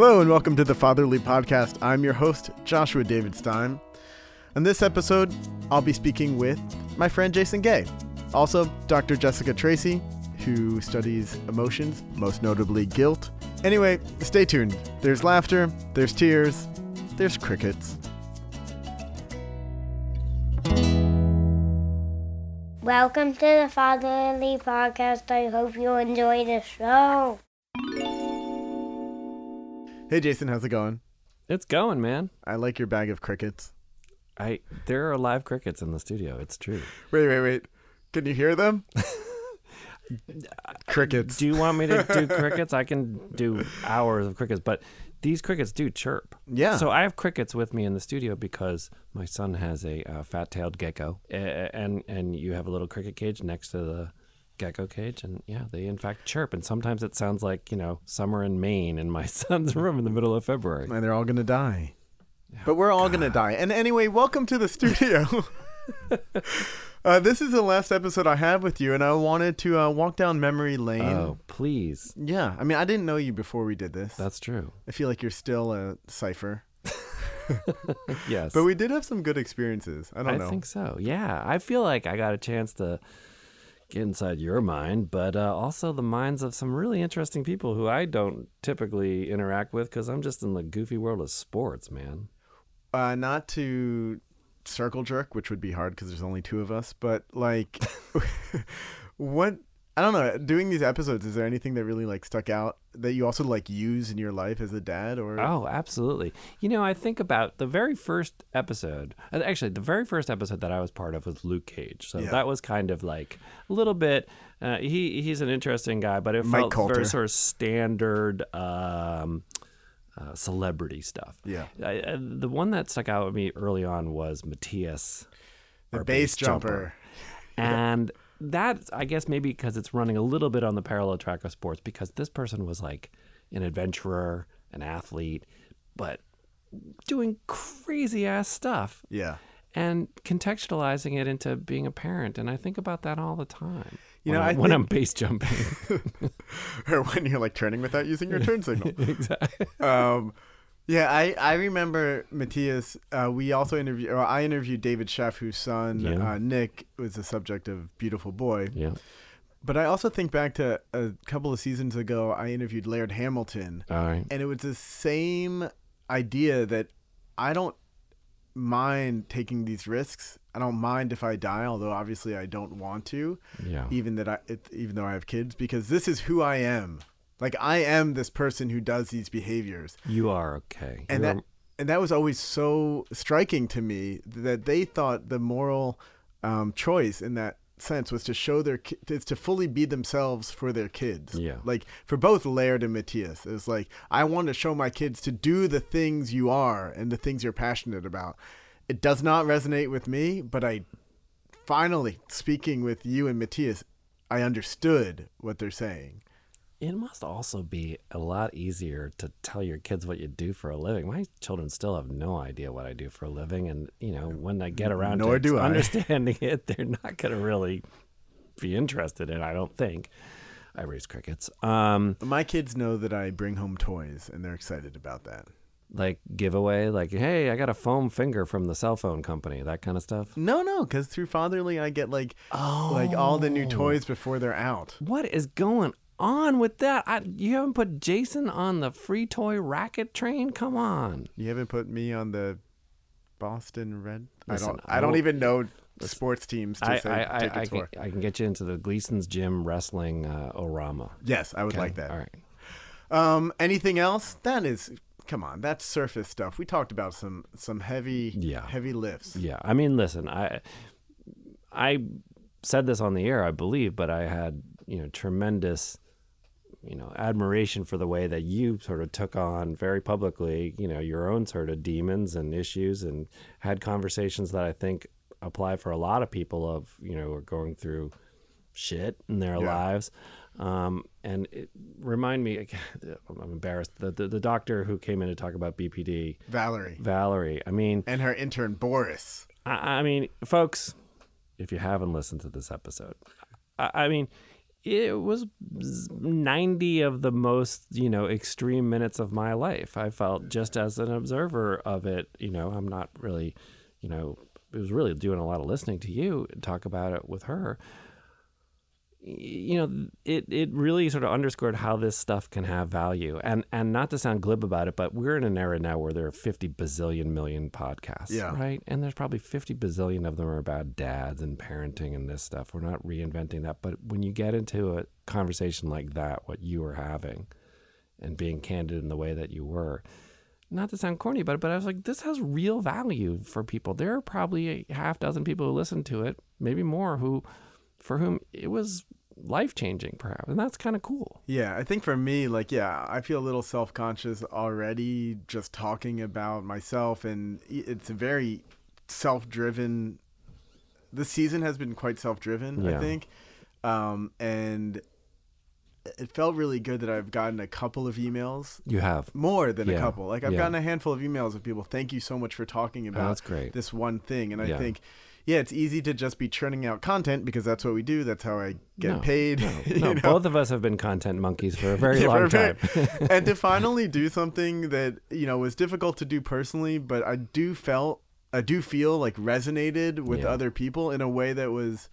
Hello and welcome to the Fatherly Podcast. I'm your host, Joshua David Stein. In this episode, I'll be speaking with my friend Jason Gay, also Dr. Jessica Tracy, who studies emotions, most notably guilt. Anyway, stay tuned. There's laughter, there's tears, there's crickets. Welcome to the Fatherly Podcast. I hope you enjoy the show. Hey Jason, how's it going? It's going, man. I like your bag of crickets. I there are live crickets in the studio. It's true. Wait, wait, wait. Can you hear them? crickets. Do you want me to do crickets? I can do hours of crickets, but these crickets do chirp. Yeah. So I have crickets with me in the studio because my son has a uh, fat-tailed gecko, and and you have a little cricket cage next to the gecko cage, and yeah, they in fact chirp. And sometimes it sounds like you know summer in Maine in my son's room in the middle of February. and they're all gonna die. But we're all gonna die. And anyway, welcome to the studio. uh, this is the last episode I have with you, and I wanted to uh, walk down memory lane. Oh, please. Yeah, I mean, I didn't know you before we did this. That's true. I feel like you're still a cipher, Yes. but we did have some good experiences. I don't I know. I think so. Yeah, I feel like I got a chance to get inside your mind, but uh, also the minds of some really interesting people who I don't typically interact with because I'm just in the goofy world of sports, man. uh, not to circle jerk, which would be hard because there's only two of us, but like, what? I don't know. Doing these episodes, is there anything that really like stuck out that you also like use in your life as a dad, or Oh, absolutely. You know, I think about the very first episode. uh, Actually, the very first episode that I was part of was Luke Cage. So Yeah. that was kind of like a little bit. Uh, he he's an interesting guy, but it Mike felt Colter. very sort of standard um, uh, celebrity stuff. Yeah. I, I, the one that stuck out with me early on was Matthias, the our base jumper? and that I guess maybe because it's running a little bit on the parallel track of sports because this person was like an adventurer, an athlete, but doing crazy ass stuff Yeah. and contextualizing it into being a parent. And I think about that all the time. You when know, I, I when think- I'm base jumping. or when you're like turning without using your turn signal. exactly. um, yeah, I, I remember Matthias. Uh, we also interviewed, or I interviewed David Sheff, whose son Yeah. uh, Nick was the subject of Beautiful Boy. Yeah. But I also think back to a couple of seasons ago, I interviewed Laird Hamilton, All right. and it was the same idea that I don't mind taking these risks. I don't mind if I die, although obviously I don't want to Yeah. even that I it, even though I have kids because this is who I am. Like I am this person who does these behaviors. You are okay. And You're- that and that was always so striking to me that they thought the moral um, choice in that sense was to show their ki- is to fully be themselves for their kids. Yeah. Like for both Laird and Matthias, it was like I want to show my kids to do the things you are and the things you're passionate about. It does not resonate with me, but I finally speaking with you and Matthias, I understood what they're saying. It must also be a lot easier to tell your kids what you do for a living. My children still have no idea what I do for a living, and you know when I get around Nor to do I. understanding it, they're not going to really be interested in. I don't think. I raise crickets. Um, My kids know that I bring home toys and they're excited about that. like giveaway, like hey, I got a foam finger from the cell phone company, that kind of stuff. No, no, because through Fatherly I get like like all the new toys before they're out. What is going on with that? I, you haven't put Jason on the free toy racket train? Come on. You haven't put me on the Boston Red. Listen, I don't. I don't even know sports teams to I, say I, I, I, can. I can get you into the Gleason's Gym Wrestling uh, Orama. Yes, I would Okay? like that. All right. Um, anything else? That is, come on, that's surface stuff. We talked about some some heavy, Yeah. heavy lifts. Yeah. I mean, listen, I I said this on the air, I believe, but I had, you know, tremendous, you know, admiration for the way that you sort of took on very publicly, you know, your own sort of demons and issues and had conversations that I think apply for a lot of people of, you know, who are going through shit in their Yeah. lives. Um, and it remind me, I'm embarrassed. The, the the doctor who came in to talk about BPD, Valerie Valerie. I mean, and her intern Boris. I, I mean, folks, if you haven't listened to this episode, I, I mean, it was 90 of the most you know extreme minutes of my life. I felt just as an observer of it you know i'm not really you know it was really doing a lot of listening to you talk about it with her you know it it really sort of underscored how this stuff can have value and and not to sound glib about it but we're in an era now where there are 50 bazillion million podcasts Yeah. right and there's probably 50 bazillion of them are about dads and parenting and this stuff we're not reinventing that but when you get into a conversation like that what you were having and being candid in the way that you were not to sound corny about it, but I was like, this has real value for people. There are probably a half dozen people who listen to it, maybe more, who for whom it was life changing, perhaps, and that's kind of cool. Yeah, I think for me, like, yeah, I feel a little self conscious already just talking about myself, and it's a very self driven. The season has been quite self driven, I think, um, and it felt really good that I've gotten a couple of emails. You have. More than a couple. Like I've yeah. gotten a handful of emails of people. Thank you so much for talking about that's great. this one thing. And I Yeah. think, yeah, it's easy to just be churning out content because that's what we do. That's how I get No, paid. No, you no, know? both of us have been content monkeys for a very Yeah, long time. and to finally do something that you know was difficult to do personally, but I do felt I do feel like resonated with Yeah. other people in a way that was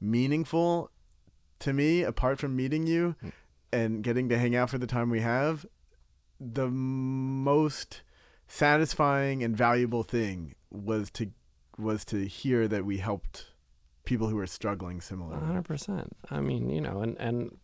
meaningful to me. Apart from meeting you and getting to hang out for the time we have, the most satisfying and valuable thing was to was to hear that we helped people who were struggling similarly. hundred percent. I mean, you know, and and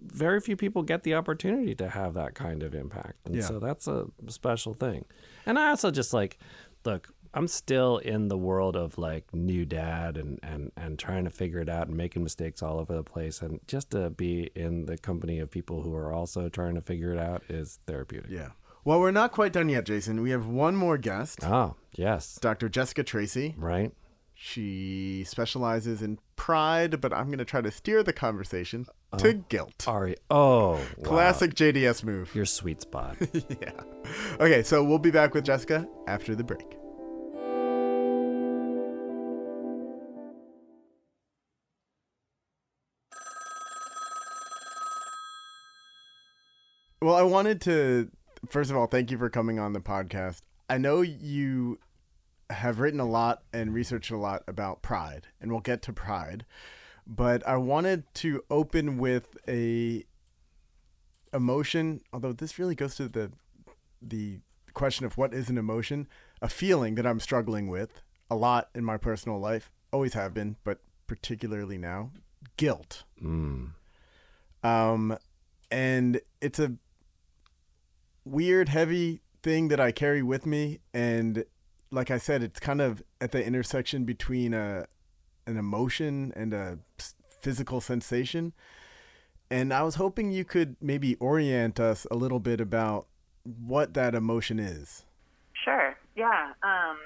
very few people get the opportunity to have that kind of impact, and Yeah. so that's a special thing. And I also just like, look, I'm still in the world of like new dad and and and trying to figure it out and making mistakes all over the place, and just to be in the company of people who are also trying to figure it out is therapeutic. Yeah. Well, we're not quite done yet, Jason. We have one more guest. Oh yes, Dr. Jessica Tracy. right. She specializes in pride, but I'm going to try to steer the conversation uh, to guilt. Ari. Oh, wow. Classic JDS move. Your sweet spot. yeah. Okay, so we'll be back with Jessica after the break. Well, I wanted to first of all thank you for coming on the podcast. I know you have written a lot and researched a lot about pride, and we'll get to pride. But I wanted to open with a emotion, although this really goes to the the question of what is an emotion, a feeling that I'm struggling with a lot in my personal life, always have been, but particularly now, guilt. Mm. Um, and it's a weird, heavy thing that I carry with me. And like I said, it's kind of at the intersection between a an emotion and a physical sensation. And I was hoping you could maybe orient us a little bit about what that emotion is. Sure. Yeah. Um,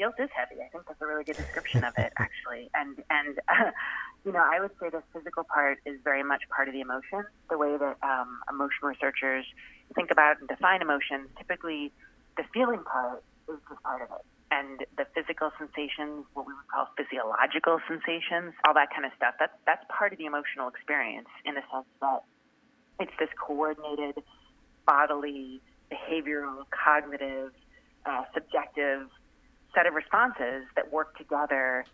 guilt is heavy. I think that's a really good description of it, actually. And and uh, you know, I would say the physical part is very much part of the emotion. The way that um, emotion researchers think about and define emotions, typically, the feeling part is just part of it. And the physical sensations, what we would call physiological sensations, all that kind of stuff, that's, that's part of the emotional experience in the sense that it's this coordinated bodily, behavioral, cognitive, uh, subjective set of responses that work together.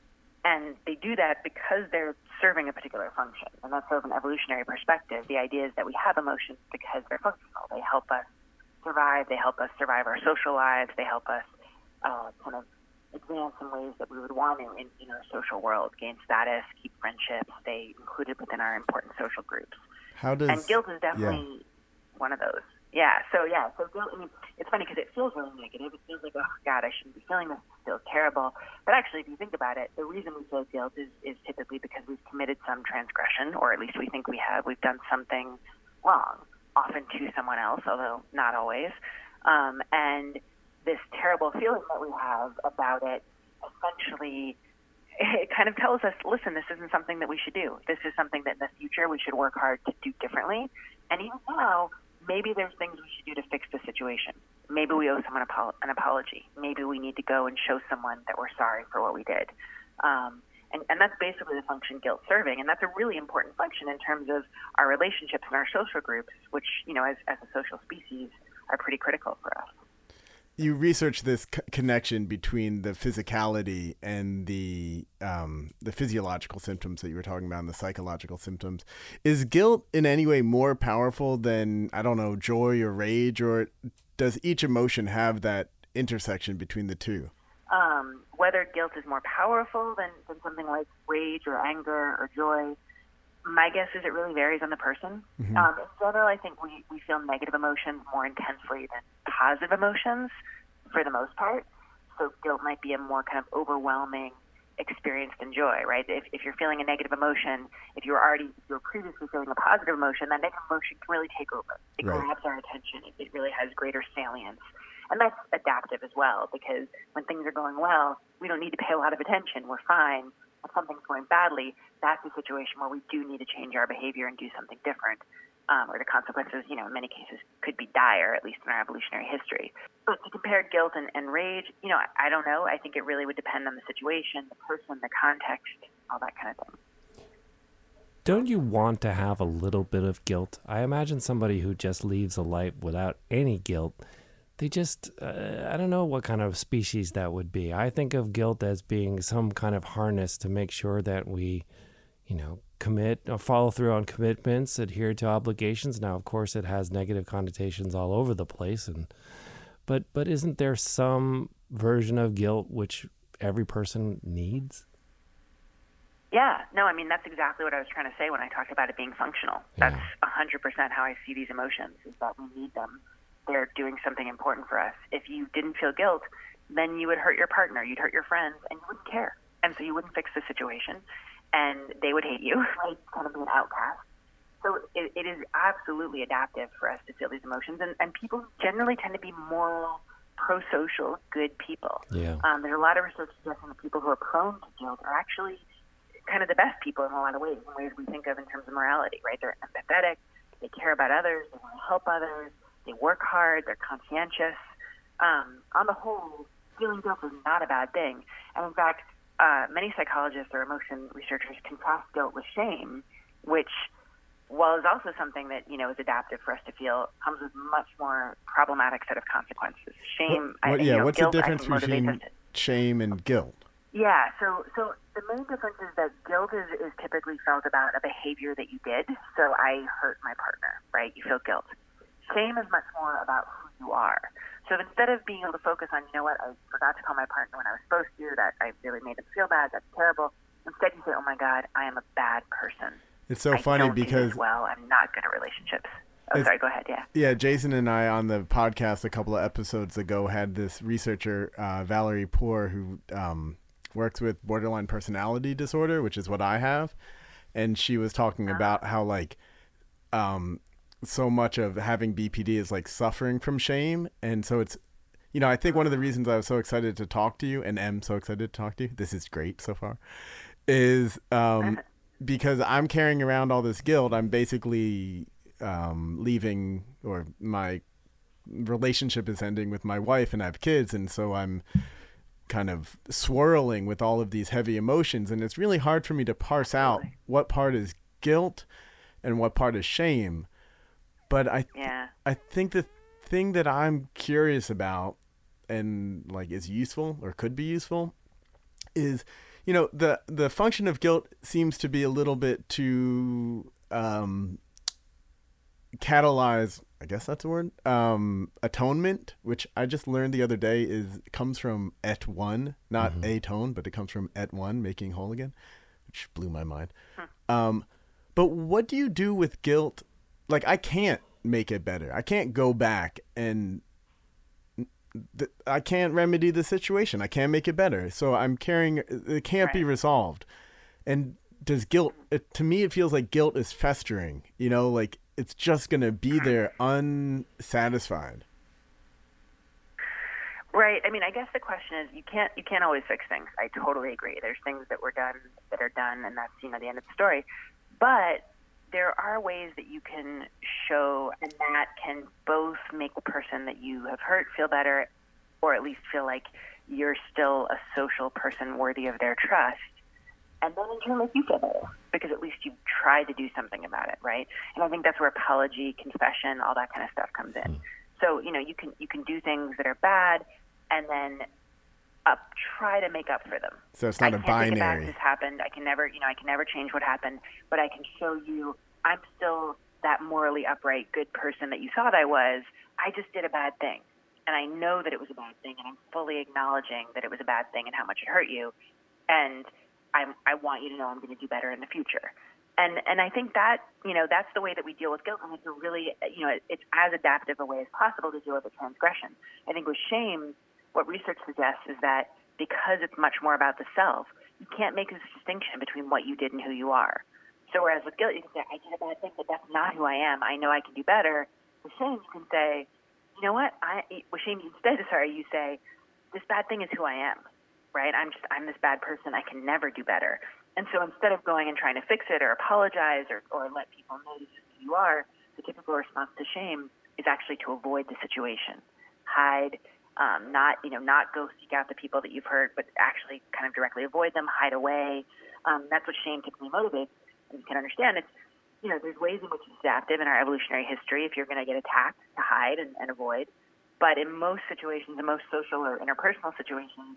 And they do that because they're serving a particular function. And that's sort of an evolutionary perspective. The idea is that we have emotions because they're functional. They help us survive. They help us survive our social lives. They help us uh, kind of advance in ways that we would want to in, in our social world, gain status, keep friendships, stay included within our important social groups. How does And guilt is definitely one of those. Yeah. So yeah. So. I mean, it's funny because it feels really negative. It feels like, oh God, I shouldn't be feeling this. It feels terrible. But actually, if you think about it, the reason we feel guilt is is typically because we've committed some transgression, or at least we think we have. We've done something wrong, often to someone else, although not always. Um, and this terrible feeling that we have about it, essentially it kind of tells us, listen, this isn't something that we should do. This is something that in the future we should work hard to do differently. And even now, maybe there's things we should do to fix the situation. Maybe we owe someone an apology. Maybe we need to go and show someone that we're sorry for what we did. Um, And, and that's basically the function guilt serving. And that's a really important function in terms of our relationships and our social groups, which, you know, as, as a social species are pretty critical for us. You research this c- connection between the physicality and the um, the physiological symptoms that you were talking about, and the psychological symptoms. Is guilt in any way more powerful than I don't know joy or rage, or does each emotion have that intersection between the two? Um, whether guilt is more powerful than, than something like rage or anger or joy, my guess is it really varies on the person. Mm-hmm. Um, in general, I think we, we feel negative emotions more intensely than positive emotions for the most part. So guilt might be a more kind of overwhelming experience than joy, right? If, if you're feeling a negative emotion, if you were already if you were previously feeling a positive emotion, that negative emotion can really take over. It right. grabs our attention. It, it really has greater salience. And that's adaptive as well because when things are going well, we don't need to pay a lot of attention. We're fine. If something's going badly, that's a situation where we do need to change our behavior and do something different. Um, or the consequences, you know, in many cases could be dire, at least in our evolutionary history. But to compare guilt and, and rage, you know, I, I don't know. I think it really would depend on the situation, the person, the context, all that kind of thing don't you want to have a little bit of guilt? I imagine somebody who just leaves a life without any guilt they just uh, i don't know what kind of species that would be. I think of guilt as being some kind of harness to make sure that we you know commit or follow through on commitments adhere to obligations. Now of course it has negative connotations all over the place and but but isn't there some version of guilt which every person needs? Yeah, no, I mean that's exactly what I was trying to say when I talked about it being functional. That's a hundred percent how I see these emotions is that we need them they're doing something important for us. If you didn't feel guilt, then you would hurt your partner, you'd hurt your friends, and you wouldn't care. And so you wouldn't fix the situation, and they would hate you, right? Kind of be an outcast. So it, it is absolutely adaptive for us to feel these emotions, and, and people generally tend to be moral, pro-social, good people. Yeah. Um, there's a lot of research suggesting that people who are prone to guilt are actually kind of the best people in a lot of ways, in ways we think of in terms of morality, right? They're empathetic, they care about others, they want to help others, they work hard. They're conscientious. Um, on the whole, feeling guilt is not a bad thing. And in fact, uh, many psychologists or emotion researchers contrast guilt with shame, which, while is also something that you know is adaptive for us to feel, comes with much more problematic set of consequences. Shame. What, what, I, yeah. You know, what's guilt, the difference between shame and guilt? Yeah, so so the main difference is that guilt is, is typically felt about a behavior that you did. So I hurt my partner, right? You feel guilt. Shame is much more about who you are. So instead of being able to focus on, you know what, I forgot to call my partner when I was supposed to, that I really made them feel bad, that's terrible. Instead, you say, oh my God, I am a bad person. It's so I funny because well, I'm not good at relationships. Oh, sorry. Go ahead. Yeah. Yeah, Jason and I on the podcast a couple of episodes ago had this researcher uh, Valerie Porr who um, works with borderline personality disorder, which is what I have, and she was talking uh-huh. about how like um, so much of having BPD is like suffering from shame, and so it's you know I think one of the reasons I was so excited to talk to you and am so excited to talk to you. This is great so far, is um, because I'm carrying around all this guilt. I'm basically um, leaving, or my relationship is ending with my wife, and I have kids, and so I'm kind of swirling with all of these heavy emotions, and it's really hard for me to parse out what part is guilt and what part is shame but I yeah. I think the thing that I'm curious about and like is useful or could be useful is you know the the function of guilt seems to be a little bit to um, catalyze I guess that's a word um, atonement which I just learned the other day is comes from et one not mm-hmm. atone but it comes from et one making whole again which blew my mind hmm. um, but what do you do with guilt like I can't make it better. I can't go back and th- I can't remedy the situation. I can't make it better. So I'm carrying it can't right. be resolved. And does guilt it, to me it feels like guilt is festering, you know, like it's just going to be there unsatisfied. Right. I mean, I guess the question is you can't you can't always fix things. I totally agree. There's things that were done that are done and that's, you know, the end of the story. But there are ways that you can show, and that can both make the person that you have hurt feel better, or at least feel like you're still a social person worthy of their trust, and then in turn make you feel better because at least you've tried to do something about it, right? And I think that's where apology, confession, all that kind of stuff comes in. Hmm. So you know you can you can do things that are bad, and then up try to make up for them. So it's not I a can't take it back. binary. This happened. I can never, you know, I can never change what happened, but I can show you I'm still that morally upright, good person that you thought I was. I just did a bad thing, and I know that it was a bad thing, and I'm fully acknowledging that it was a bad thing and how much it hurt you, and I'm, I want you to know I'm going to do better in the future. And and I think that you know that's the way that we deal with guilt, and it's a really you know it's as adaptive a way as possible to deal with a transgression. I think with shame, what research suggests is that because it's much more about the self, you can't make this distinction between what you did and who you are. So whereas with guilt, you can say, I did a bad thing, but that's not who I am. I know I can do better. With shame, you can say, you know what? I, with shame, instead, sorry, you say, this bad thing is who I am, right? I'm just, I'm this bad person. I can never do better. And so instead of going and trying to fix it or apologize or, or let people know this is who you are, the typical response to shame is actually to avoid the situation, hide, um, not you know not go seek out the people that you've hurt, but actually kind of directly avoid them, hide away. Um, that's what shame typically motivates. And you can understand it's you know there's ways in which it's adaptive in our evolutionary history. If you're going to get attacked, to hide and, and avoid. But in most situations, in most social or interpersonal situations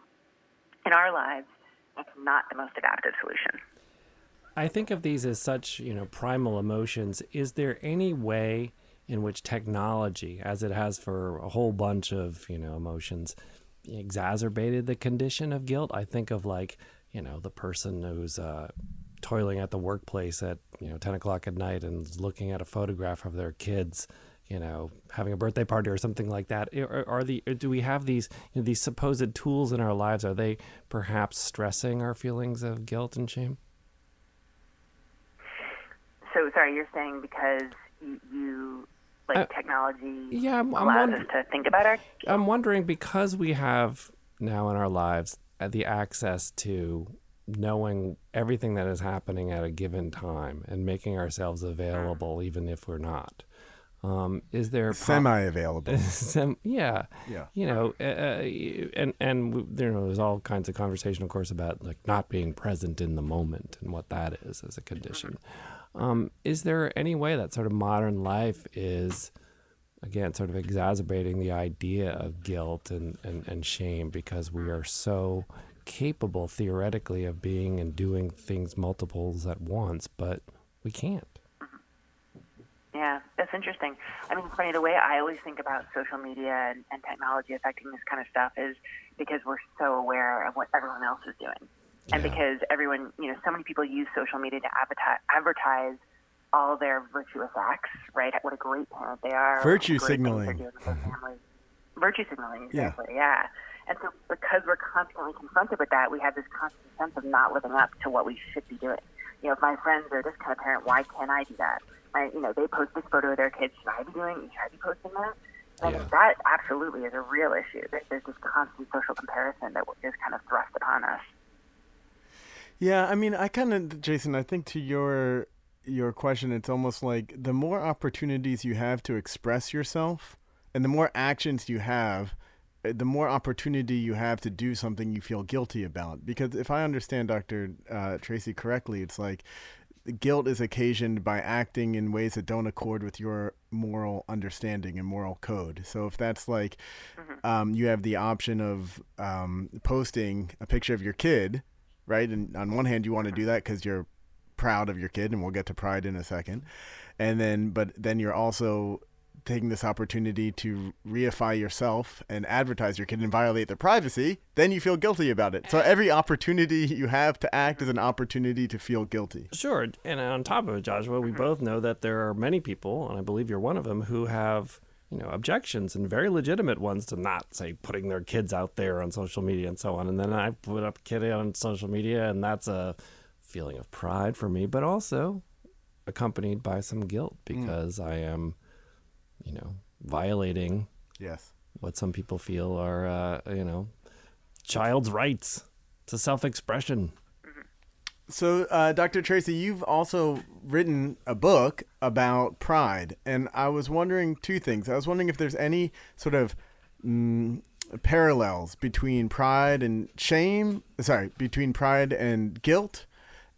in our lives, that's not the most adaptive solution. I think of these as such, you know, primal emotions. Is there any way in which technology, as it has for a whole bunch of, you know, emotions, exacerbated the condition of guilt? I think of like, you know, the person who's uh, toiling at the workplace at, you know, 10 o'clock at night and looking at a photograph of their kids, you know, having a birthday party or something like that. Are, are the, do we have these, you know, these supposed tools in our lives? Are they perhaps stressing our feelings of guilt and shame? So sorry, you're saying because you like Uh, technology yeah, I'm- I'm allows wonder- us to think about our I'm wondering because we have now in our lives uh, the access to knowing everything that is happening at a given time and making ourselves available even if we're not. Um, is there po- Semi available. Sem- yeah, Yeah. You know, uh, uh, and and you know, there's all kinds of conversation, of course, about like not being present in the moment and what that is as a condition. Um, is there any way that sort of modern life is, again, sort of exacerbating the idea of guilt and, and, and shame because we are so capable theoretically of being and doing things multiples at once, but we can't. Yeah, that's interesting. I mean, funny, the way I always think about social media and, and technology affecting this kind of stuff is because we're so aware of what everyone else is doing. And Yeah. because everyone, you know, so many people use social media to advertise, advertise all their virtuous acts, right? What a great parent they are. Virtue great signaling. doing with their mm-hmm. family. Virtue signaling, exactly, yeah. And so because we're constantly confronted with that, we have this constant sense of not living up to what we should be doing. You know, if my friends are this kind of parent, why can't I do that? My, you know, they post this photo of their kids. Should I be doing? Should I be posting that? And Yeah. that absolutely is a real issue. There- There's this constant social comparison that is kind of thrust upon us. Yeah, I mean, I kind of, Jason. I think to your your question, it's almost like the more opportunities you have to express yourself, and the more actions you have, uh, the more opportunity you have to do something you feel guilty about. Because if I understand Dr. Uh, Tracy correctly, it's like guilt is occasioned by acting in ways that don't accord with your moral understanding and moral code. So if that's like um, you have the option of um, posting a picture of your kid, right? And on one hand, you want to do that because you're proud of your kid, and we'll get to pride in a second. And then, but then you're also taking this opportunity to reify yourself and advertise your kid and violate their privacy, then you feel guilty about it. So every opportunity you have to act is an opportunity to feel guilty. Sure. And on top of it, Joshua, we both know that there are many people, and I believe you're one of them, who have, you know, objections and very legitimate ones to not, say, putting their kids out there on social media and so on. And then I put up a kid on social media, and that's a feeling of pride for me, but also accompanied by some guilt because I am, you know, violating Yes. what some people feel are, uh, you know, child's rights to self expression. So, uh, Dr. Tracy, you've also written a book about pride, and I was wondering two things. I was wondering if there's any sort of mm, parallels between pride and shame. Sorry, between pride and guilt,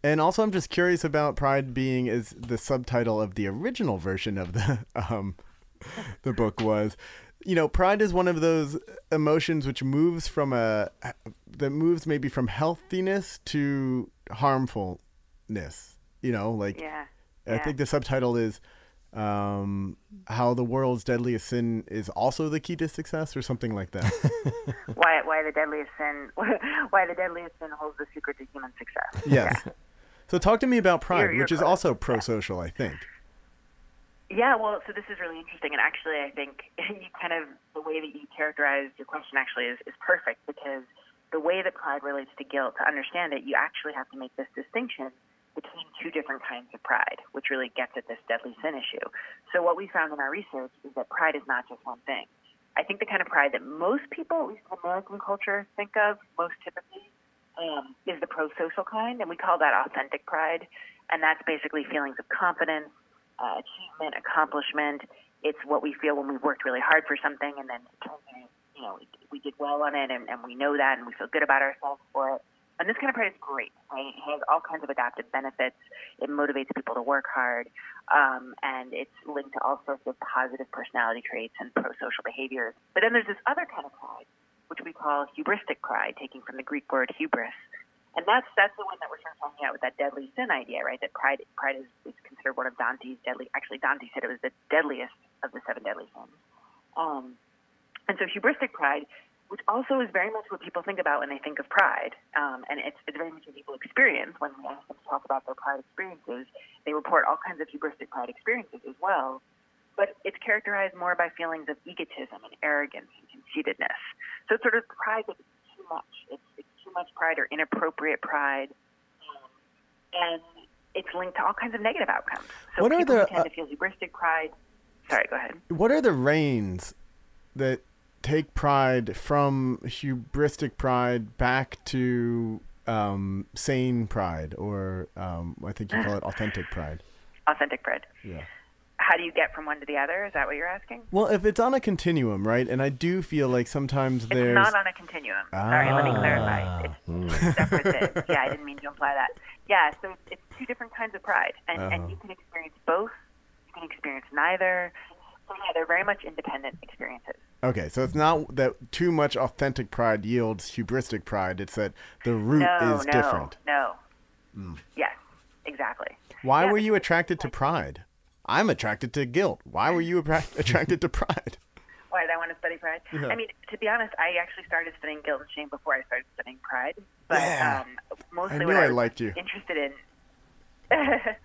And also, I'm just curious about pride being as the subtitle of the original version of the um, the book was. You know, pride is one of those emotions which moves from a that moves maybe from healthiness to harmfulness. You know, like Yeah. I Yeah. think the subtitle is um, how the world's deadliest sin is also the key to success, or something like that. Why why the deadliest sin why the deadliest sin holds the secret to human success. yes. So talk to me about pride, You're- you're which is also pro-social, I think. Yeah, well, so this is really interesting, and actually, I think you kind of the way that you characterized your question actually is, is perfect because the way that pride relates to guilt, to understand it, you actually have to make this distinction between two different kinds of pride, which really gets at this deadly sin issue. So, what we found in our research is that pride is not just one thing. I think the kind of pride that most people, at least in American culture, think of most typically um, is the pro-social kind, and we call that authentic pride, and that's basically feelings of confidence uh, achievement, accomplishment. It's what we feel when we've worked really hard for something, and then you know, we did well on it, and, and we know that, and we feel good about ourselves for it. And this kind of pride is great. Right? It has all kinds of adaptive benefits. It motivates people to work hard, um, and it's linked to all sorts of positive personality traits and pro-social behaviors. But then there's this other kind of pride, which we call hubristic pride, taking from the Greek word hubris, and that's that's the one that we're sort of talking about with that deadly sin idea, right? That pride pride is, is considered one of Dante's deadly. Actually, Dante said it was the deadliest of the seven deadly sins. Um, and so hubristic pride, which also is very much what people think about when they think of pride, um, and it's, it's very much what people experience when we ask them to talk about their pride experiences. They report all kinds of hubristic pride experiences as well, but it's characterized more by feelings of egotism and arrogance and conceitedness. So it's sort of pride that's too much. It's, it's too much pride or inappropriate pride, um, and it's linked to all kinds of negative outcomes. So What are people the, who tend uh, to feel hubristic pride. Sorry, go ahead. What are the reins that take pride from hubristic pride back to um, sane pride, or um, I think you call it authentic pride? Authentic pride. Yeah. How do you get from one to the other? Is that what you're asking? Well, if it's on a continuum, right? And I do feel like sometimes It's there's not on a continuum. Sorry, let me clarify. It's Hmm. separate things. Yeah, I didn't mean to imply that. Yeah, so it's, it's two different kinds of pride, and, Uh-huh. and you can experience both. You can experience neither. Yeah, they're very much independent experiences. okay. So it's not that too much authentic pride yields hubristic pride. It's that the root no, is no, different. no. Yes, exactly. Why Yeah, were you attracted to pride? I'm attracted to guilt. Why were you attracted to pride? Why did I want to study pride? Yeah. I mean, to be honest, I actually started studying guilt and shame before I started studying pride. But Yeah. um, mostly I knew what I I was liked you. interested in,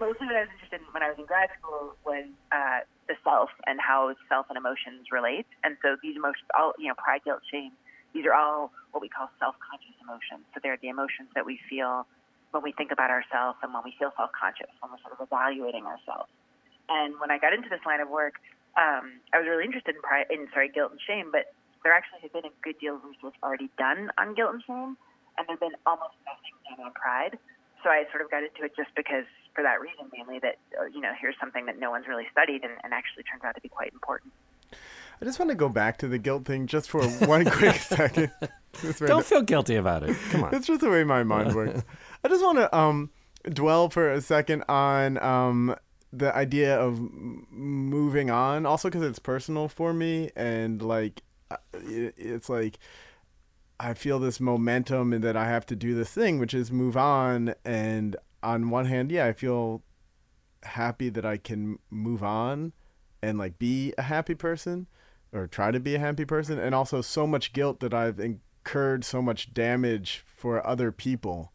mostly what I was interested in when I was in grad school was uh, the self and how self and emotions relate. And so these emotions, all you know, pride, guilt, shame, these are all what we call self-conscious emotions. So they're the emotions that we feel when we think about ourselves and when we feel self-conscious, when we're sort of evaluating ourselves. And when I got into this line of work, um, I was really interested in pride, in sorry, guilt and shame. But there actually has been a good deal of research already done on guilt and shame, and there's been almost nothing done on pride. So I sort of got into it just because, for that reason mainly, that uh, you know, here's something that no one's really studied and, and actually turns out to be quite important. I just want to go back to the guilt thing just for one quick second. Don't feel guilty about it. Come on. That's just the way my mind works. I just want to um, dwell for a second on um, the idea of moving on, also because it's personal for me, and like uh, it's like I feel this momentum and that I have to do this thing, which is move on. And on one hand, yeah, I feel happy that I can move on and like be a happy person or try to be a happy person and also so much guilt that I've incurred so much damage for other people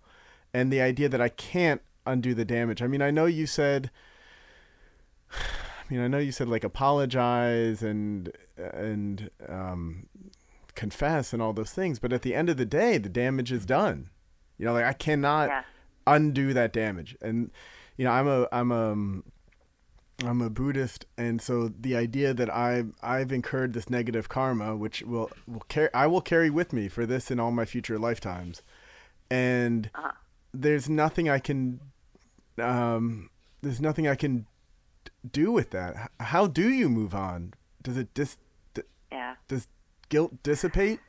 and the idea that I can't undo the damage. I mean, I know you said I mean, I know you said like apologize and and um confess and all those things, but at the end of the day, the damage is done. You know, like I cannot Yeah. undo that damage. And you know, I'm a I'm a I'm a Buddhist, and so the idea that I I've incurred this negative karma, which will will carry I will carry with me for this in all my future lifetimes, and Uh-huh. there's nothing I can um there's nothing I can do with that. How do you move on? Does it just Yeah. does guilt dissipate?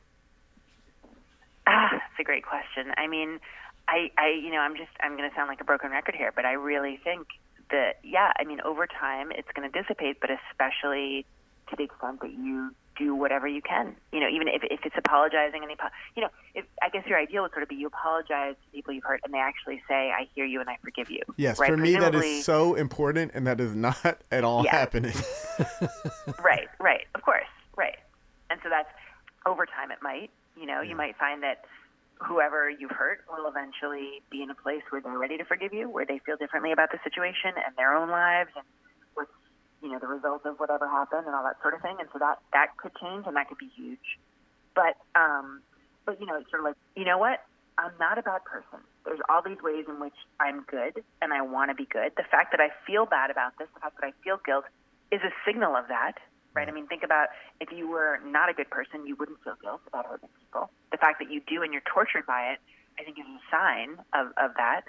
Ah, that's a great question. I mean, I, I, you know, I'm just, I'm going to sound like a broken record here, but I really think that, yeah, I mean, over time it's going to dissipate, but especially to the extent that you do whatever you can. You know, even if, if it's apologizing and, you know, if, I guess your ideal would sort of be you apologize to people you've hurt and they actually say, I hear you and I forgive you. Yes, right? for me that is so important and that is not at all Yeah. happening. right, right, of course, right. And so that's over time. It might, you know, you might find that whoever you've hurt will eventually be in a place where they're ready to forgive you, where they feel differently about the situation and their own lives and what's, you know, the result of whatever happened and all that sort of thing. And so that that could change and that could be huge. But um, but you know, it's sort of like, you know what? I'm not a bad person. There's all these ways in which I'm good and I want to be good. The fact that I feel bad about this, the fact that I feel guilt, is a signal of that, right? I mean, think about if you were not a good person, you wouldn't feel guilt about hurting people. The fact that you do and you're tortured by it, I think, is a sign of, of that.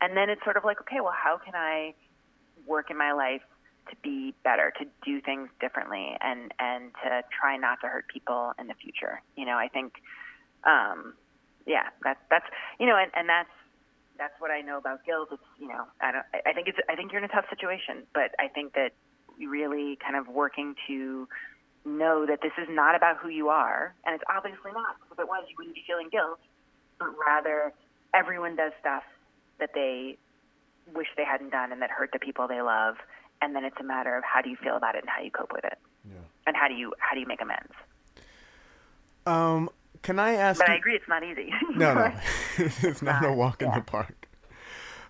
And then it's sort of like, okay, well, how can I work in my life to be better, to do things differently, and and to try not to hurt people in the future? You know, I think, um, yeah, that's that's you know, and, and that's that's what I know about guilt. It's you know, I don't. I think it's. I think you're in a tough situation, but I think that really kind of working to know that this is not about who you are, and it's obviously not. Because if it was, you wouldn't be feeling guilt, but rather everyone does stuff that they wish they hadn't done and that hurt the people they love, and then it's a matter of how do you feel about it and how you cope with it, and how do you how do you make amends. Um, can I ask But you? I agree, it's not easy. No, no, it's not a walk in yeah. the park.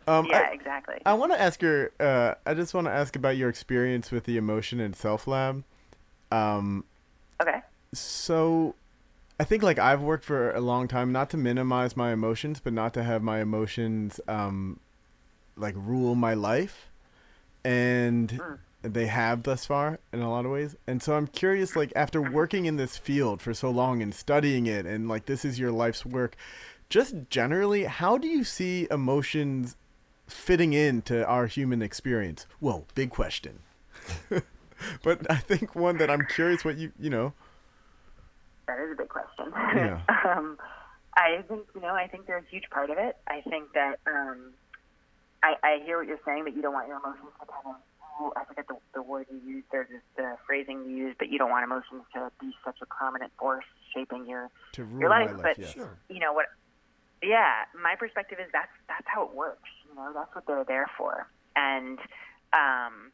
Um, yeah, I, exactly. I want to ask your. Uh, I just want to ask about your experience with the Emotion and Self Lab. Um, okay. so, I think like I've worked for a long time, not to minimize my emotions, but not to have my emotions um, like rule my life, and they have thus far in a lot of ways. And so I'm curious, like after working in this field for so long and studying it, and like this is your life's work, just generally, how do you see emotions fitting into our human experience? Whoa, big question. but I think one that I'm curious what you you know. That is a big question. Yeah. um, I think you know. I think they're a huge part of it. I think that um, I, I hear what you're saying, that you don't want your emotions to kind of. oh, I forget the, the word you used. There's this, the phrasing you used, but you don't want emotions to be such a prominent force shaping your To rule your life. life, but yes. you know what? Yeah, my perspective is that's that's how it works. You know, that's what they're there for. And um,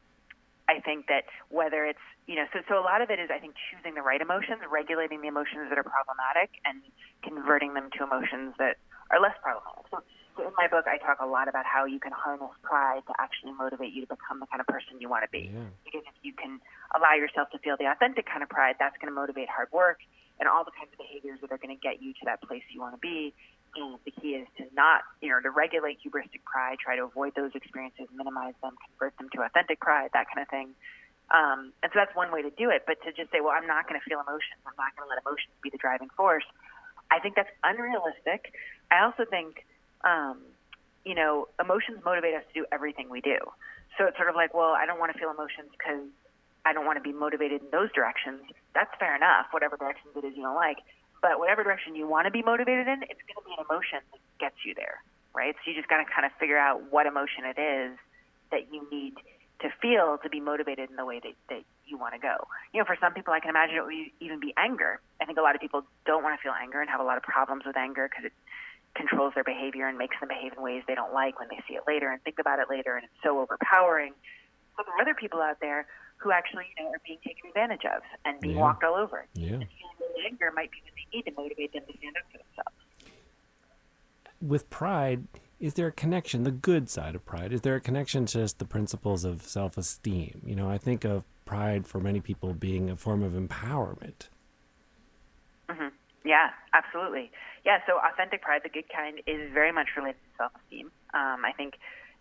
I think that whether it's you know, so so a lot of it is I think choosing the right emotions, regulating the emotions that are problematic, and converting them to emotions that are less problematic. So, so in my book, I talk a lot about how you can harness pride to actually motivate you to become the kind of person you want to be. Yeah. Because if you can allow yourself to feel the authentic kind of pride, that's going to motivate hard work and all the kinds of behaviors that are going to get you to that place you want to be. And the key is to not, you know, to regulate hubristic pride, try to avoid those experiences, minimize them, convert them to authentic pride, that kind of thing. Um, and so that's one way to do it. But to just say, well, I'm not going to feel emotions, I'm not going to let emotions be the driving force, I think that's unrealistic. I also think, um, you know, emotions motivate us to do everything we do. So it's sort of like, well, I don't want to feel emotions because I don't want to be motivated in those directions. That's fair enough, whatever directions it is you don't like. But whatever direction you want to be motivated in, it's going to be an emotion that gets you there, right? So you just got to kind of figure out what emotion it is that you need to feel to be motivated in the way that, that you want to go. You know, for some people, I can imagine it would even be anger. I think a lot of people don't want to feel anger and have a lot of problems with anger because it controls their behavior and makes them behave in ways they don't like when they see it later and think about it later, and it's so overpowering. But there are other people out there who actually, you know, are being taken advantage of and being Yeah. walked all over. Yeah. And feeling anger might be what they need to motivate them to stand up for themselves. with pride, is there a connection, the good side of pride? Is there a connection to just the principles of self esteem? You know, I think of pride for many people being a form of empowerment. hmm Yeah, absolutely. Yeah, so authentic pride, the good kind, is very much related to self-esteem. Um, I think,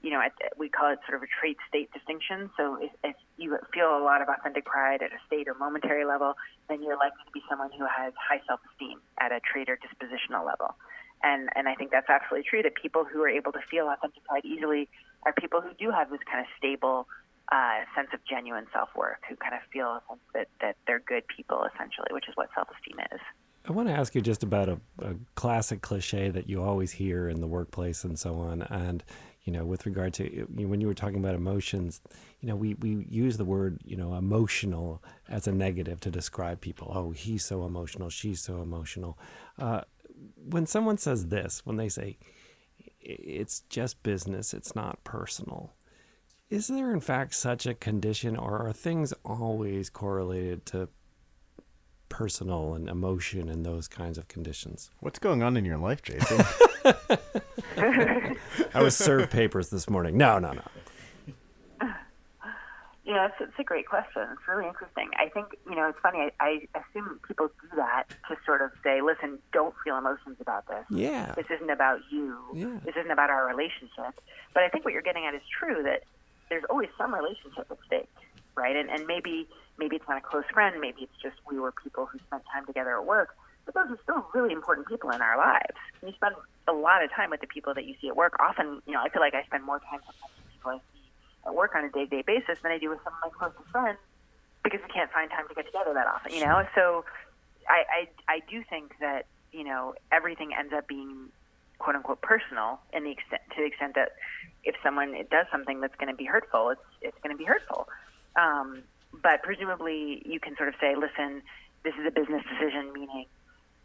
you know, at, we call it sort of a trait-state distinction. So if, if you feel a lot of authentic pride at a state or momentary level, then you're likely to be someone who has high self-esteem at a trait or dispositional level. And and I think that's absolutely true. That people who are able to feel authentic pride easily are people who do have this kind of stable uh, sense of genuine self-worth, who kind of feel that that they're good people essentially, which is what self-esteem is. I want to ask you just about a, a, classic cliche that you always hear in the workplace and so on. And, you know, with regard to you know, when you were talking about emotions, you know, we, we use the word, you know, emotional as a negative to describe people. Oh, he's so emotional. She's so emotional. Uh, when someone says this, when they say, it's just business, it's not personal, is there in fact such a condition or are things always correlated to personal and emotion and those kinds of conditions. What's going on in your life, Jason? I was served papers this morning. No, no, no. Yeah, it's, it's a great question. It's really interesting. I think, you know, it's funny. I, I assume people do that to sort of say, listen, don't feel emotions about this. Yeah. This isn't about you. Yeah. This isn't about our relationship. But I think what you're getting at is true that there's always some relationship at stake, right? And, and maybe maybe it's not a close friend, maybe it's just we were people who spent time together at work. But those are still really important people in our lives. And you spend a lot of time with the people that you see at work. Often, you know, I feel like I spend more time with people I see at work on a day-to-day basis than I do with some of my closest friends because we can't find time to get together that often. You know, so I I, I do think that you know everything ends up being quote unquote personal in the extent to the extent that if someone does something that's going to be hurtful, it's it's going to be hurtful. Um, but presumably you can sort of say, listen, this is a business decision, meaning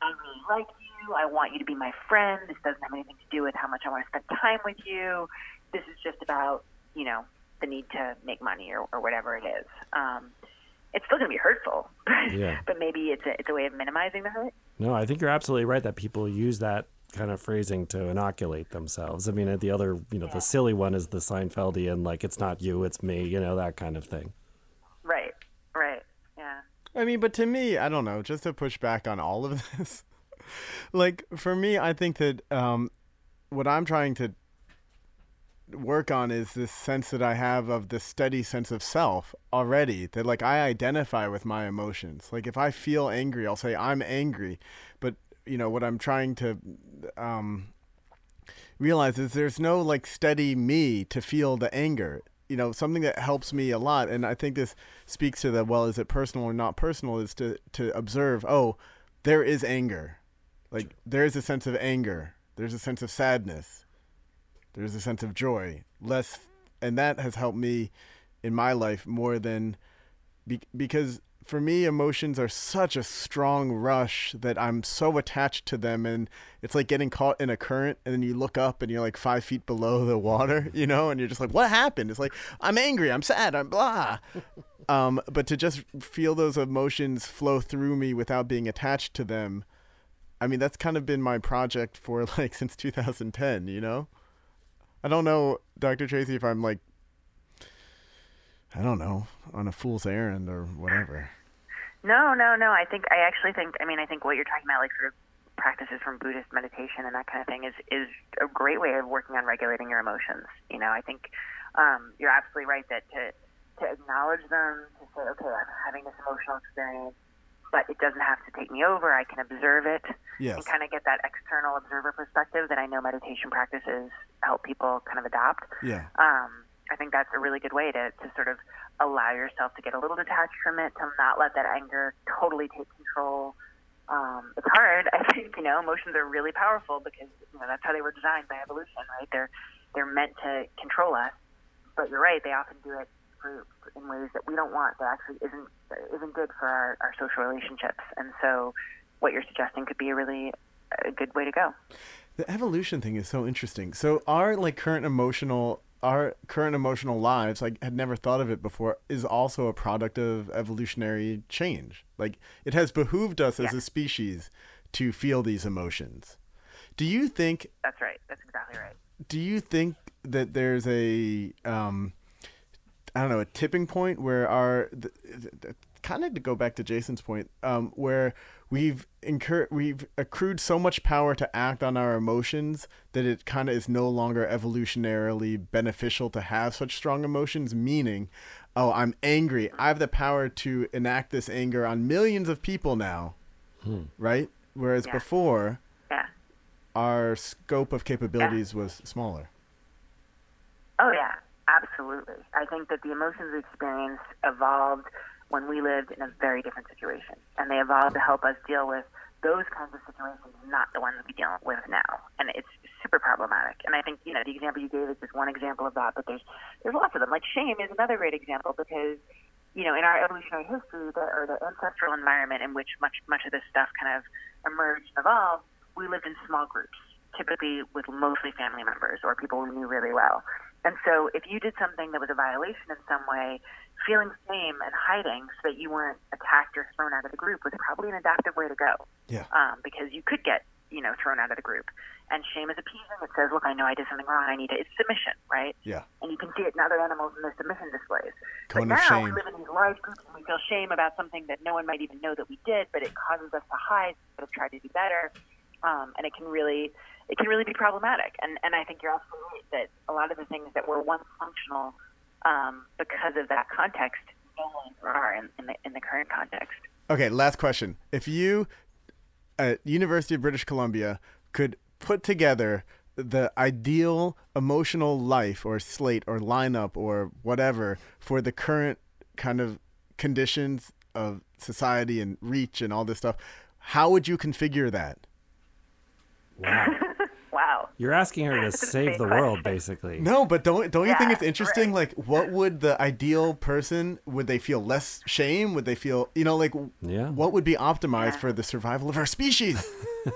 I really like you. I want you to be my friend. This doesn't have anything to do with how much I want to spend time with you. This is just about, you know, the need to make money or, or whatever it is. Um, it's still going to be hurtful, but, yeah. but maybe it's a, it's a way of minimizing the hurt. No, I think you're absolutely right that people use that kind of phrasing to inoculate themselves. I mean, the other, you know, yeah. the silly one is the Seinfeldian, like, it's not you, it's me, you know, that kind of thing. I mean, but to me, I don't know, just to push back on all of this, like, for me, I think that um, what I'm trying to work on is this sense that I have of the steady sense of self already that like I identify with my emotions. Like if I feel angry, I'll say I'm angry, but you know what I'm trying to um, realize is there's no like steady me to feel the anger you know something that helps me a lot and i think this speaks to the well is it personal or not personal is to to observe oh there is anger. Like there is a sense of anger. There's a sense of sadness. There's a sense of joy. Less and that has helped me in my life more than be, because for me, emotions are such a strong rush that I'm so attached to them. And it's like getting caught in a current and then you look up and you're like five feet below the water, you know, and you're just like, what happened? It's like, I'm angry, I'm sad, I'm blah. um, but to just feel those emotions flow through me without being attached to them, I mean, that's kind of been my project for like since 2010, you know? I don't know, Dr. Tracy, if I'm like I don't know, on a fool's errand or whatever. No, no, no. I think I actually think. I mean, I think what you're talking about, like sort of practices from Buddhist meditation and that kind of thing, is is a great way of working on regulating your emotions. You know, I think um, you're absolutely right that to to acknowledge them, to say, okay, I'm having this emotional experience, but it doesn't have to take me over. I can observe it yes. and kind of get that external observer perspective that I know meditation practices help people kind of adopt. Yeah. Um, I think that's a really good way to, to sort of allow yourself to get a little detached from it, to not let that anger totally take control. Um, it's hard. I think you know emotions are really powerful because you know that's how they were designed by evolution, right? They're they're meant to control us, but you're right. They often do it for, in ways that we don't want. That actually isn't isn't good for our, our social relationships. And so, what you're suggesting could be a really a good way to go. The evolution thing is so interesting. So our like current emotional our current emotional lives, I had never thought of it before, is also a product of evolutionary change. Like it has behooved us yeah. as a species to feel these emotions. Do you think That's right. That's exactly right. Do you think that there's a um I don't know, a tipping point where our kind of to go back to Jason's point, um, where we've incurred we've accrued so much power to act on our emotions that it kind of is no longer evolutionarily beneficial to have such strong emotions meaning oh i'm angry i have the power to enact this anger on millions of people now hmm. right whereas yeah. before yeah. our scope of capabilities yeah. was smaller oh yeah absolutely i think that the emotions we experience evolved when we lived in a very different situation. And they evolved to help us deal with those kinds of situations not the ones we deal with now, and it's super problematic. And I think you know the example you gave is just one example of that, but there's there's lots of them. Like shame is another great example because you know in our evolutionary history, the, or the ancestral environment in which much much of this stuff kind of emerged and evolved, we lived in small groups, typically with mostly family members or people we knew really well. And so if you did something that was a violation in some way, feeling shame and hiding so that you weren't attacked or thrown out of the group was probably an adaptive way to go. Yeah. Um, because you could get, you know, thrown out of the group. And shame is appeasing. It says, look, I know I did something wrong. I need to, it's submission, right? Yeah. And you can see it in other animals in their submission displays. Cone but now shame. we live in these large groups and we feel shame about something that no one might even know that we did, but it causes us to hide instead of try to do better. Um, and it can really, it can really be problematic. And and I think you're absolutely right that a lot of the things that were once functional um, because of that context no longer are in, in the in the current context. Okay, last question. If you at University of British Columbia could put together the ideal emotional life or slate or lineup or whatever for the current kind of conditions of society and reach and all this stuff, how would you configure that? Wow. Wow. You're asking her to save big the world, basically. No, but don't don't you think it's interesting? Like, what would the ideal person? Would they feel less shame? Would they feel, you know, like, Yeah. what would be optimized Yeah. for the survival of our species?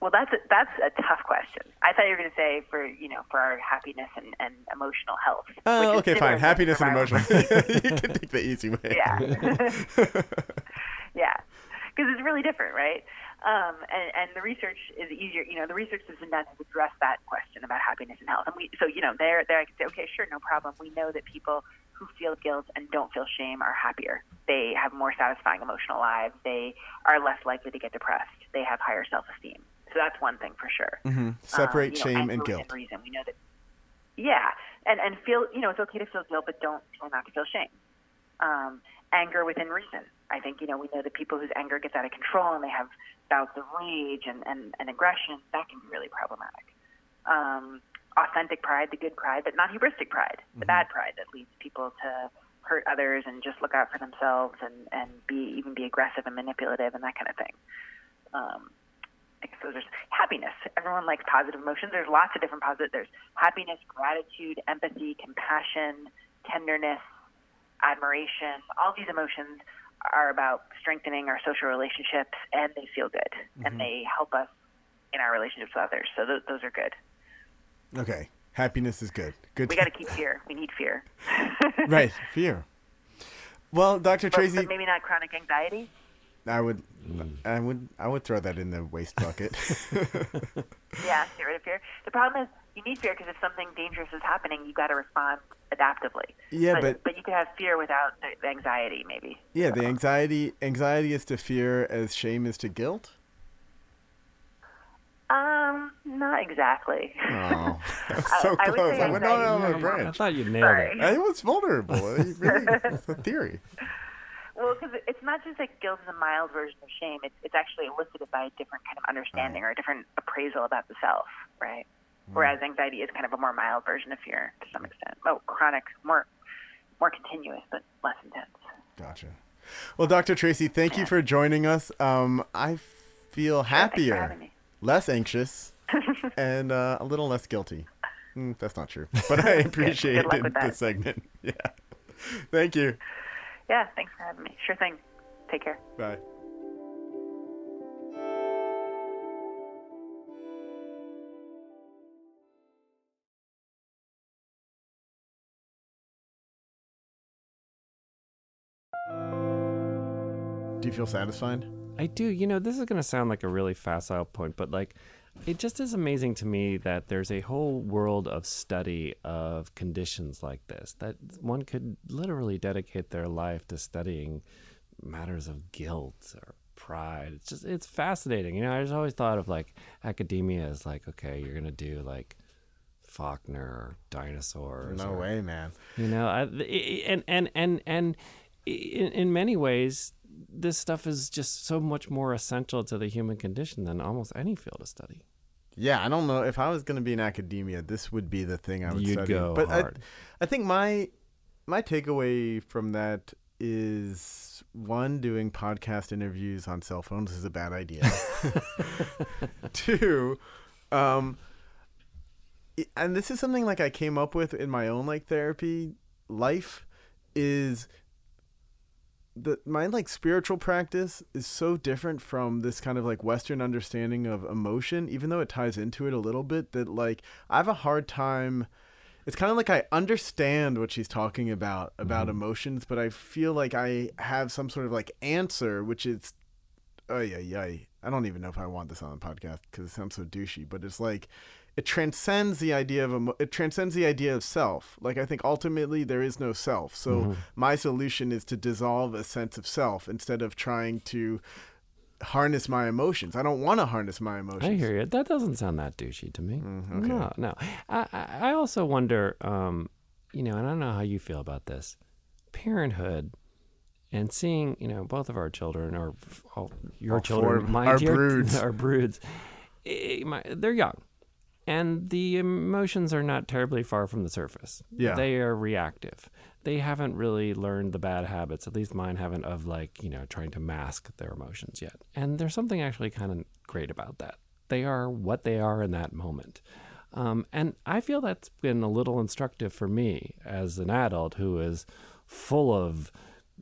Well, that's a, that's a tough question. I thought you were going to say for you know for our happiness and, and emotional health. Oh, which is okay, fine. Happiness and emotional. emotion. you can take the easy way. Yeah. yeah. Because it's really different, right? Um, and, and the research is easier. You know, the research has been done to address that question about happiness and health. And we, so you know, there, there I can say, okay, sure, no problem. We know that people who feel guilt and don't feel shame are happier. They have more satisfying emotional lives. They are less likely to get depressed. They have higher self-esteem. So that's one thing for sure. hmm Separate Um, you know, shame and within guilt. Reason we know that. Yeah, and and feel you know it's okay to feel guilt, but don't try not to feel shame. Um, anger within reason. I think you know we know that people whose anger gets out of control and they have bouts of rage and and, and aggression that can be really problematic. Um, authentic pride, the good pride, but not hubristic pride, the bad pride that leads people to hurt others and just look out for themselves and and be even be aggressive and manipulative and that kind of thing. Um, I guess those are happiness. Everyone likes positive emotions. There's lots of different positive. There's happiness, gratitude, empathy, compassion, tenderness, admiration. All these emotions are about strengthening our social relationships, and they feel good, and mm-hmm. they help us in our relationships with others. So those, those are good. Okay, happiness is good. Good. We got to keep fear. We need fear. right, fear. Well, Dr. But, Tracy, but maybe not chronic anxiety. I would, I would, I would throw that in the waste bucket. Yeah, get rid of fear. The problem is you need fear because if something dangerous is happening, you've got to respond adaptively. Yeah, but, but- but you could have fear without the, the anxiety, maybe. yeah, the anxiety, anxiety is to fear as shame is to guilt. Um, not exactly. Oh, that's so I close. say I went on anxiety- a I branch. I thought you nailed Sorry. it. I was vulnerable. It really, it's a theory. Well, because it's not just that guilt is a mild version of shame. It's it's actually elicited by a different kind of understanding or a different appraisal about the self, right? Whereas anxiety is kind of a more mild version of fear to some extent. Oh, chronic, more more continuous, but less intense. Gotcha. Well, Dr. Tracy, thank you for joining us. Um, I feel happier, me. less anxious, and uh, a little less guilty. Mm, that's not true, but I appreciate luck with the that. segment. Yeah. Thank you. Yeah, thanks for having me. Sure thing. Take care. Bye. Do you feel satisfied? I do. You know, this is going to sound like a really facile point, but like, it just is amazing to me that there's a whole world of study of conditions like this, that one could literally dedicate their life to studying matters of guilt or pride. It's just, it's fascinating. You know, I just always thought of like academia as like, okay, you're going to do like Faulkner or dinosaurs. No or, way, man. you know I, i- and and and and in, in many ways this stuff is just so much more essential to the human condition than almost any field of study Yeah, I don't know if I was going to be in academia, this would be the thing I would You'd study. go but I, hard. I think my my takeaway from that is one doing podcast interviews on cell phones is a bad idea. Two, um, and this is something like I came up with in my own like therapy life is the my like spiritual practice is so different from this kind of like western understanding of emotion even though it ties into it a little bit that like i have a hard time it's kind of like i understand what she's talking about about mm-hmm. emotions but i feel like i have some sort of like answer which is oh yeah yeah i don't even know if i want this on the podcast because it sounds so douchey but it's like it transcends the idea of emo- it transcends the idea of self like i think ultimately there is no self so my solution is to dissolve a sense of self instead of trying to harness my emotions i don't want to harness my emotions I hear you. That doesn't sound that douchey to me. No, no. I, I also wonder, um, you know, and I don't know how you feel about this, parenthood, and seeing, you know, both of our children or your All children, my our dear- broods. our broods, eh, my, they're young, and the emotions are not terribly far from the surface. Yeah. they are reactive. They haven't really learned the bad habits, at least mine haven't, of like, you know, trying to mask their emotions yet. And there's something actually kind of great about that. They are what they are in that moment. Um, and I feel that's been a little instructive for me as an adult who is full of,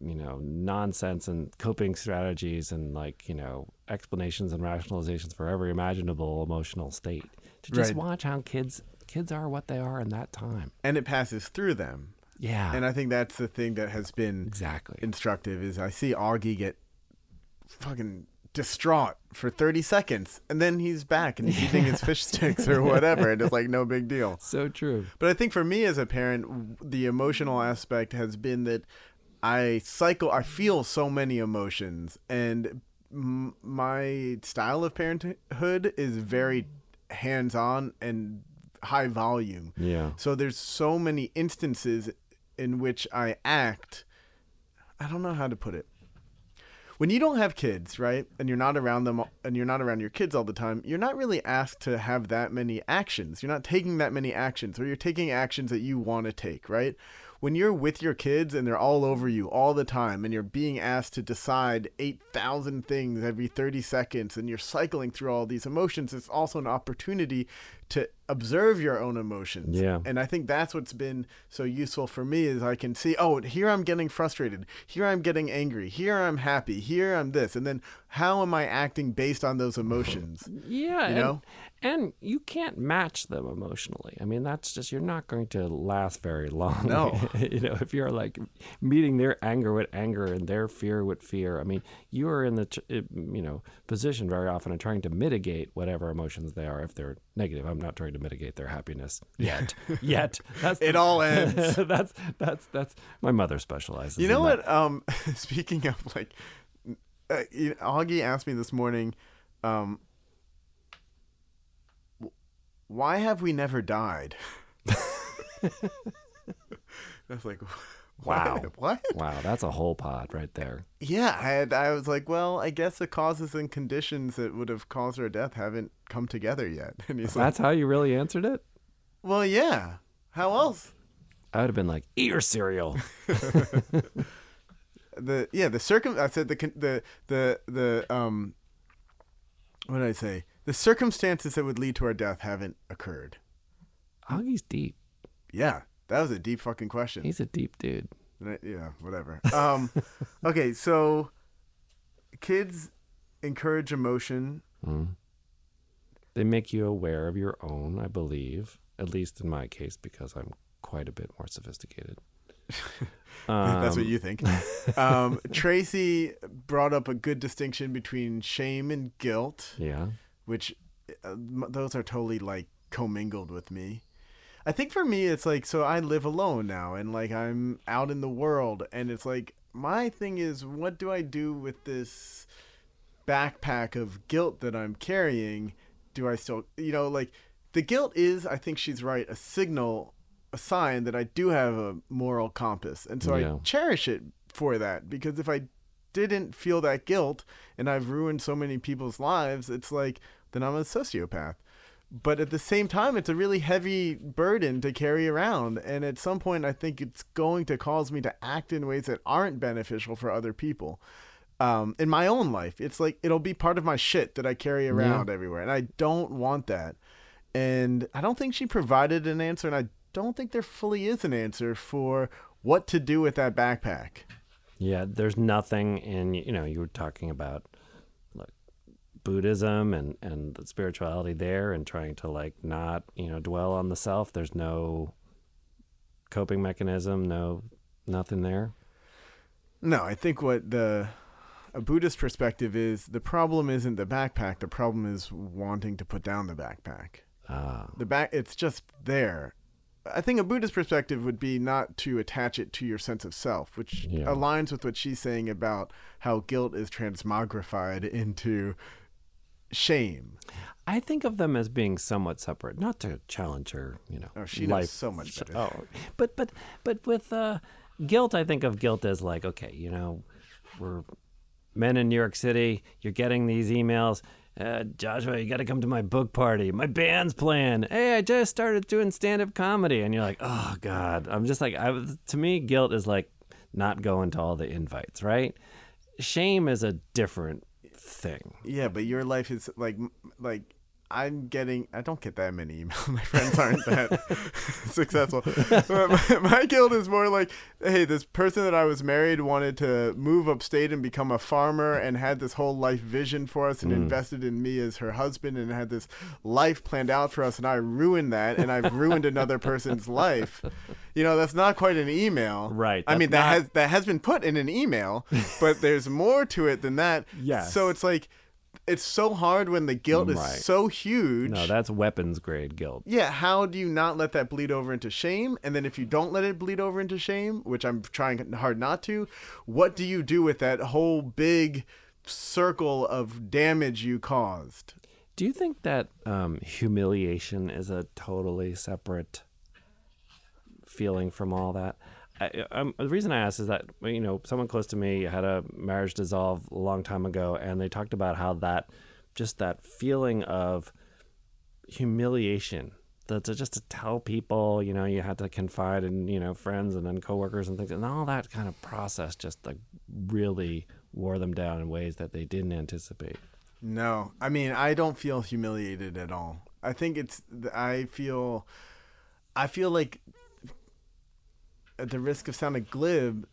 you know, nonsense and coping strategies and like, you know, explanations and rationalizations for every imaginable emotional state. To just Right. watch how kids kids are what they are in that time. and it passes through them Yeah. and i think that's the thing that has been exactly. instructive is I see Augie get fucking distraught for 30 seconds and then he's back and he's eating his fish sticks or whatever and it's like no big deal. So true. But I think for me as a parent the emotional aspect has been that I cycle I feel so many emotions and m- my style of parenthood is very hands-on and high volume. Yeah. So there's so many instances in which I act. I don't know how to put it. When you don't have kids, right, and you're not around them, and you're not around your kids all the time, you're not really asked to have that many actions. You're not taking that many actions, or you're taking actions that you want to take, right? When you're with your kids and they're all over you all the time, and you're being asked to decide 8,000 things every 30 seconds, and you're cycling through all these emotions, it's also an opportunity to observe your own emotions. Yeah. And I think that's what's been so useful for me is I can see, oh, here I'm getting frustrated. Here I'm getting angry. Here I'm happy. Here I'm this. And then how am I acting based on those emotions? Yeah, You know? and you can't match them emotionally. I mean, that's just you're not going to last very long. No. you know, if you're like meeting their anger with anger and their fear with fear. I mean, you are in the uh, you know position very often of trying to mitigate whatever emotions they are if they're negative. I'm not trying to mitigate their happiness yet. yet. That's It all ends. that's that's that's my mother specializes. You know what? Um, speaking of like, uh, you know, Augie asked me this morning, um, why have we never died? I was like, Wow. what? What? Wow, that's a whole pod right there. Yeah, I, had, I was like, well, I guess the causes and conditions that would have caused her death haven't come together yet. And he's like, That's how you really answered it. well, yeah. How else? I would have been like, eat your cereal. The yeah, the circum. I said the the the the um. What did I say? The circumstances that would lead to our death haven't occurred. Augie's deep. Yeah, that was a deep fucking question. He's a deep dude. Yeah, whatever. Um, okay, so kids encourage emotion. They make you aware of your own, I believe, at least in my case, because I'm quite a bit more sophisticated. That's what Um, you think. Um, Tracy brought up a good distinction between shame and guilt, Yeah. which uh, those are totally like commingled with me. I think for me, it's like so I live alone now, and like I'm out in the world, and it's like my thing is, what do I do with this backpack of guilt that I'm carrying? Do I still, you know, like the guilt is, I think she's right, a signal, a sign that I do have a moral compass, and so Yeah. I cherish it for that because if I didn't feel that guilt and I've ruined so many people's lives, it's like then I'm a sociopath. but at the same time it's a really heavy burden to carry around and at some point i think it's going to cause me to act in ways that aren't beneficial for other people um, in my own life it's like it'll be part of my shit that i carry around everywhere and i don't want that and i don't think she provided an answer and i don't think there fully is an answer for what to do with that backpack Yeah, there's nothing in you know you were talking about like Buddhism and and the spirituality there and trying to like not you know dwell on the self. There's no coping mechanism, no nothing there. No, I think what the a Buddhist perspective is the problem isn't the backpack. The problem is wanting to put down the backpack. Uh, The back, it's just there. I think a Buddhist perspective would be not to attach it to your sense of self, which Yeah. aligns with what she's saying about how guilt is transmogrified into shame. I think of them as being somewhat separate, not to challenge her, you know. Oh, she life. knows so much better. Oh, but but but with uh, guilt, I think of guilt as like, okay, you know, we're men in New York City. You're getting these emails. Uh, Joshua, you got to come to my book party. My band's playing. Hey, I just started doing stand-up comedy, and you're like, oh God. I'm just like, I. To me, guilt is like not going to all the invites, right? Shame is a different thing. Yeah, but your life is like like I'm getting. I don't get that many emails. My friends aren't that successful. But my, my guilt is more like, hey, this person that I was married wanted to move upstate and become a farmer, and had this whole life vision for us, and hmm. invested in me as her husband, and had this life planned out for us, and I ruined that, and I've ruined another person's life. You know, that's not quite an email, Right, I mean, that's that not- has that has been put in an email, but there's more to it than that. Yes. So it's like it's so hard when the guilt is so huge. No, that's weapons grade guilt. yeah, how do you not let that bleed over into shame? And then if you don't let it bleed over into shame, which I'm trying hard not to, what do you do with that whole big circle of damage you caused? Do you think that um, humiliation is a totally separate feeling from all that? I, um, the reason I ask is that you know someone close to me had a marriage dissolve a long time ago, and they talked about how that just that feeling of humiliation. That to just to tell people, you know, you had to confide in, you know, friends and then coworkers and things, and all that kind of process just like really wore them down in ways that they didn't anticipate. No, I mean I don't feel humiliated at all. I think it's I feel I feel like at the risk of sounding glib,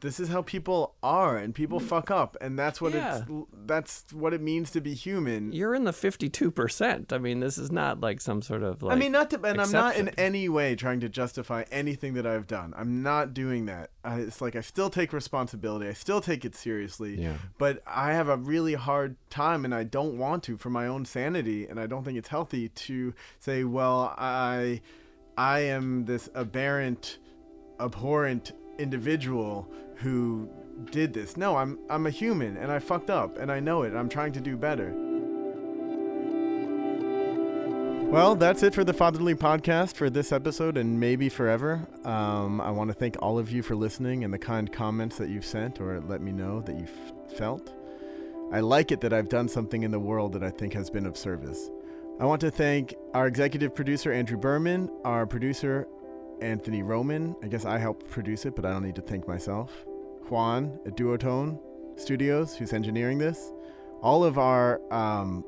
this is how people are, and people mm. fuck up, and that's what Yeah. it's that's what it means to be human. You're in the 52%. I mean, this is not like some sort of like I mean, not to, and I'm not in any way trying to justify anything that I've done. I'm not doing that. I, it's like I still take responsibility. I still take it seriously. Yeah. But I have a really hard time, and I don't want to for my own sanity, and I don't think it's healthy to say, well, I, I am this aberrant, abhorrent individual who did this. No, I'm I'm a human, and I fucked up, and I know it. I'm trying to do better. Well, that's it for the Fatherly Podcast for this episode and maybe forever. Um, I want to thank all of you for listening and the kind comments that you've sent or let me know that you've felt. I like it that I've done something in the world that I think has been of service. I want to thank our executive producer, Andrew Berman, our producer, Anthony Roman. I guess I helped produce it, but I don't need to thank myself. Juan at Duotone Studios, who's engineering this. All of our um,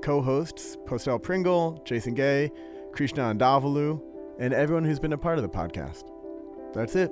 co hosts, Postell Pringle, Jason Gay, Krishna Andavalu, and everyone who's been a part of the podcast. That's it.